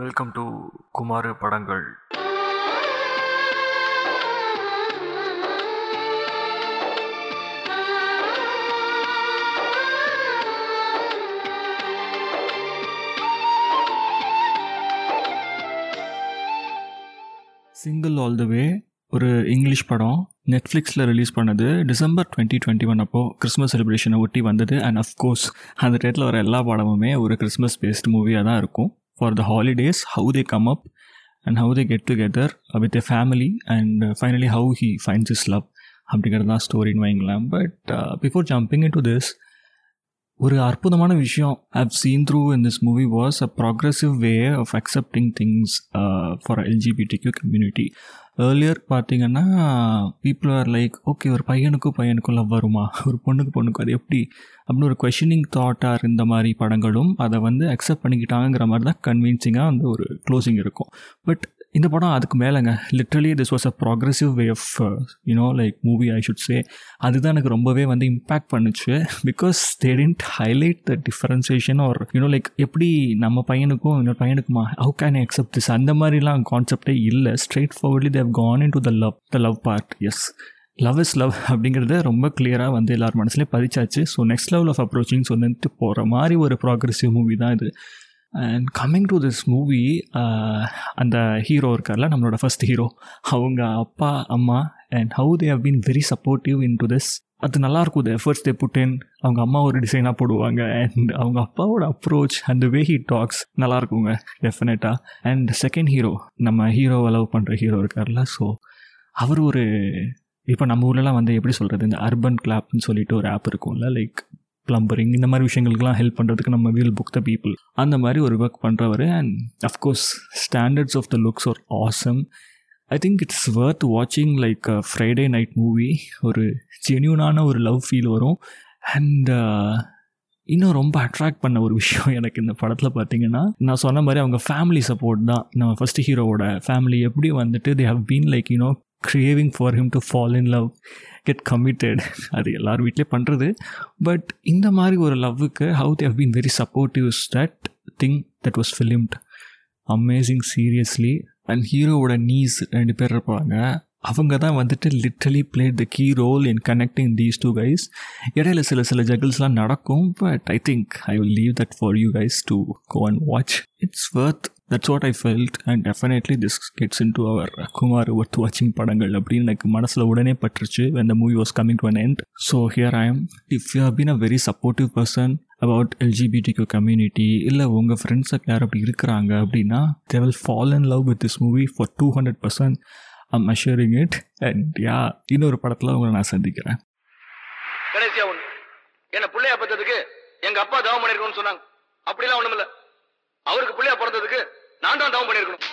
Welcome to Kumar படங்கள் single all the வே ஒரு English படம். நெட்ஃப்ளிக்ஸில் ரிலீஸ் பண்ணது டிசம்பர் டுவெண்ட்டி டுவெண்ட்டி ஒன் அப்போது கிறிஸ்மஸ் செலிப்ரேஷனை ஒட்டி வந்தது. அண்ட் அஃப்கோர்ஸ் அந்த டேட்டில் வர எல்லா படமுமே ஒரு கிறிஸ்மஸ் பேஸ்ட் மூவியாக தான் இருக்கும். For the holidays how they come up and how they get together with a family and finally how he finds is love அப்படிங்கிறது தான் ஸ்டோரின்னு வைங்களேன். But before jumping into this ஒரு அற்புதமான விஷயம் I've seen through in this movie was a progressive way of accepting things for LGBTQ community earlier பார்த்தீங்கன்னா people are like okay ஒரு பையனுக்கும் பையனுக்கும் லவ் வருமா? ஒரு பொண்ணுக்கு பொண்ணுக்கும் அது எப்படி? அப்படின்னு ஒரு கொஷினிங் தாட்டாக இருந்த மாதிரி படங்களும் அதை வந்து அக்செப்ட் பண்ணிக்கிட்டாங்கிற மாதிரி தான் கன்வின்சிங்காக வந்து ஒரு க்ளோசிங் இருக்கும். பட் இந்த படம் அதுக்கு மேலேங்க. Literally this was a progressive way of you know like movie I should say அதுதான் எனக்கு ரொம்பவே வந்து இம்பேக்ட் பண்ணுச்சு. Because they tend highlight the differentiation are you know like எப்படி நம்ம பையனுக்கும் இன்னொரு பையனுக்குமா how can I accept this அந்த மாதிரிலாம் கான்செப்டே இல்லை. Straightforwardly they've gone into the love the love part as love is love அப்படிங்கிறத ரொம்ப கிளியராக வந்து எல்லார் மனசுலேயும் பதிச்சாச்சு. So next level of approaching சொன்னிட்டு போகிற மாதிரி ஒரு ப்ராக்ரெசிவ் மூவி தான் இது. And coming to this movie அந்த ஹீரோ இருக்கார்ல நம்மளோட ஃபர்ஸ்ட் ஹீரோ அவங்க அப்பா அம்மா and how they have been very supportive into this அது நல்லாயிருக்கும் த எஃபர்ட்ஸ் தே புட் அவங்க அம்மா ஒரு டிசைனாக போடுவாங்க அண்ட் அவங்க அப்பாவோட approach and way he talks நல்லாயிருக்குங்க டெஃபினட்டாக அண்ட் செகண்ட் ஹீரோ நம்ம ஹீரோவை லவ் பண்ணுற ஹீரோ இருக்கார்ல ஸோ அவர் ஒரு இப்போ நம்ம ஊர்லலாம் வந்து எப்படி சொல்கிறது இந்த அர்பன் கிளாப்னு சொல்லிட்டு ஒரு ஆப் இருக்கும்ல லைக் ப்ளம்பரிங் இந்த மாதிரி விஷயங்களுக்குலாம் ஹெல்ப் பண்ணுறதுக்கு நம்ம வீல் புக் த பீப்புள் அந்த மாதிரி ஒரு work பண்ணுறவர் and of course standards of the looks are awesome I think it's worth வாட்சிங் லைக் ஃப்ரைடே நைட் மூவி ஒரு ஜென்யூனான ஒரு லவ் ஃபீல் வரும். அண்ட் uh, இன்னும் ரொம்ப அட்ராக்ட் பண்ண ஒரு விஷயம் எனக்கு இந்த படத்தில் பார்த்தீங்கன்னா நான் சொன்ன மாதிரி அவங்க ஃபேமிலி சப்போர்ட் தான். நம்ம ஃபஸ்ட் ஹீரோவோட ஃபேமிலி எப்படி வந்துட்டு they have been like you know craving for him to fall in love get committed அது எல்லார் வீட்லேயே பண்ணுறது பட் இந்த மாதிரி ஒரு லவ்வுக்கு how they've been very supportives that thing that was filmed amazing seriously and ஹீரோவோட நீஸ் ரெண்டு பேர் இருப்பாங்க. அவங்க தான் வந்துட்டு literally played the key role in connecting these two guys இடையில சில சில ஜகிள்ஸ்லாம் நடக்கும் but I think I will leave that for you guys to go and watch it's worth that's what I felt and definitely this gets into our Kumar worth வாட்சிங் படங்கள் அப்படின்னு எனக்கு மனசில் உடனே பட்டுருச்சு when the movie was coming to an end so here I am if you have been a very supportive person about LGBTQ community இல்லை உங்கள் ஃப்ரெண்ட்ஸை யார் அப்படி இருக்கிறாங்க அப்படின்னா they will fall in love with this movie for two hundred percent I'm assuring it and yeah இன்னொரு படத்தில் உங்களை நான் சந்திக்கிறேன். கடைசியா ஒண்ணு. என்ன பிள்ளையா பார்த்ததுக்கு எங்க அப்பா தவம் பண்ணிருக்கோம்னு சொன்னாங்க. அப்படிலாம் ஒண்ணும் இல்ல அவருக்கு பிள்ளையா பிறந்ததுக்கு நான் தான் தவம் பண்ணிருக்கணும்